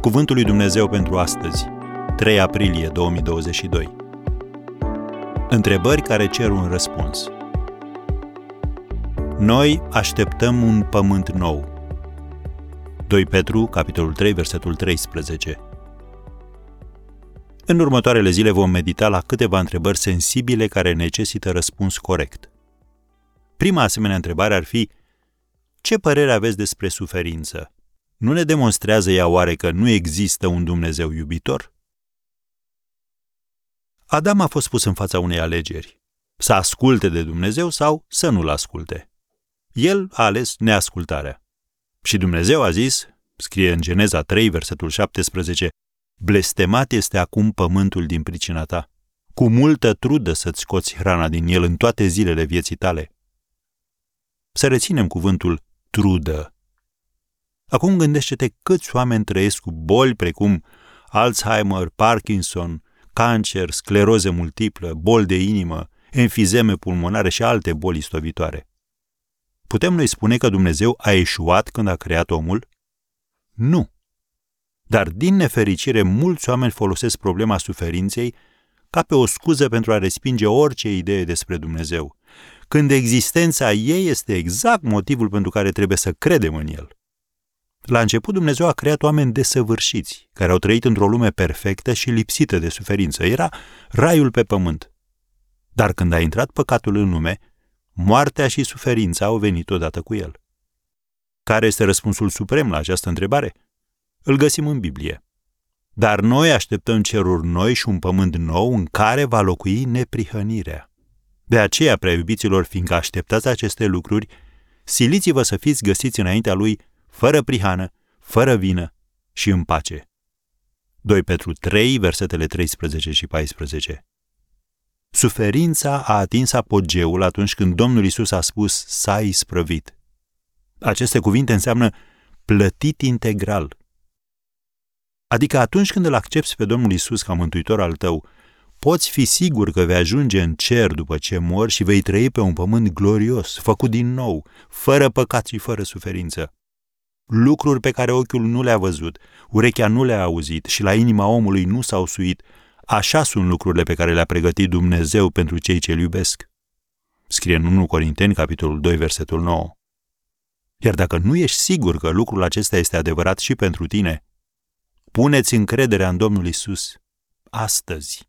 Cuvântul lui Dumnezeu pentru astăzi, 3 aprilie 2022. Întrebări care cer un răspuns. Noi așteptăm un pământ nou. 2 Petru, capitolul 3, versetul 13. În următoarele zile vom medita la câteva întrebări sensibile care necesită răspuns corect. Prima asemenea întrebare ar fi Ce părere aveți despre suferință? Nu ne demonstrează ea oare că nu există un Dumnezeu iubitor? Adam a fost pus în fața unei alegeri. Să asculte de Dumnezeu sau să nu-L asculte. El a ales neascultarea. Și Dumnezeu a zis, scrie în Geneza 3, versetul 17, Blestemat este acum pământul din pricina ta. Cu multă trudă să-ți scoți hrana din el în toate zilele vieții tale. Să reținem cuvântul trudă. Acum gândește-te câți oameni trăiesc cu boli precum Alzheimer, Parkinson, cancer, scleroză multiplă, boli de inimă, enfizeme pulmonare și alte boli stovitoare. Putem noi spune că Dumnezeu a eșuat când a creat omul? Nu. Dar, din nefericire, mulți oameni folosesc problema suferinței ca pe o scuză pentru a respinge orice idee despre Dumnezeu, când existența ei este exact motivul pentru care trebuie să credem în El. La început Dumnezeu a creat oameni desăvârșiți, care au trăit într-o lume perfectă și lipsită de suferință. Era raiul pe pământ. Dar când a intrat păcatul în lume, moartea și suferința au venit odată cu el. Care este răspunsul suprem la această întrebare? Îl găsim în Biblie. Dar noi așteptăm ceruri noi și un pământ nou în care va locui neprihănirea. De aceea, prea iubiților, fiindcă așteptați aceste lucruri, siliți-vă să fiți găsiți înaintea lui fără prihană, fără vină și în pace. 2 Petru 3, versetele 13 și 14. Suferința a atins apogeul atunci când Domnul Isus a spus s-a isprăvit. Aceste cuvinte înseamnă plătit integral. Adică atunci când îl accepti pe Domnul Isus ca mântuitor al tău, poți fi sigur că vei ajunge în cer după ce mori și vei trăi pe un pământ glorios, făcut din nou, fără păcat și fără suferință lucruri pe care ochiul nu le-a văzut, urechea nu le-a auzit și la inima omului nu s-au suit, așa sunt lucrurile pe care le-a pregătit Dumnezeu pentru cei ce îl iubesc. Scrie în 1 Corinteni, capitolul 2, versetul 9. Iar dacă nu ești sigur că lucrul acesta este adevărat și pentru tine, puneți încrederea în Domnul Isus astăzi.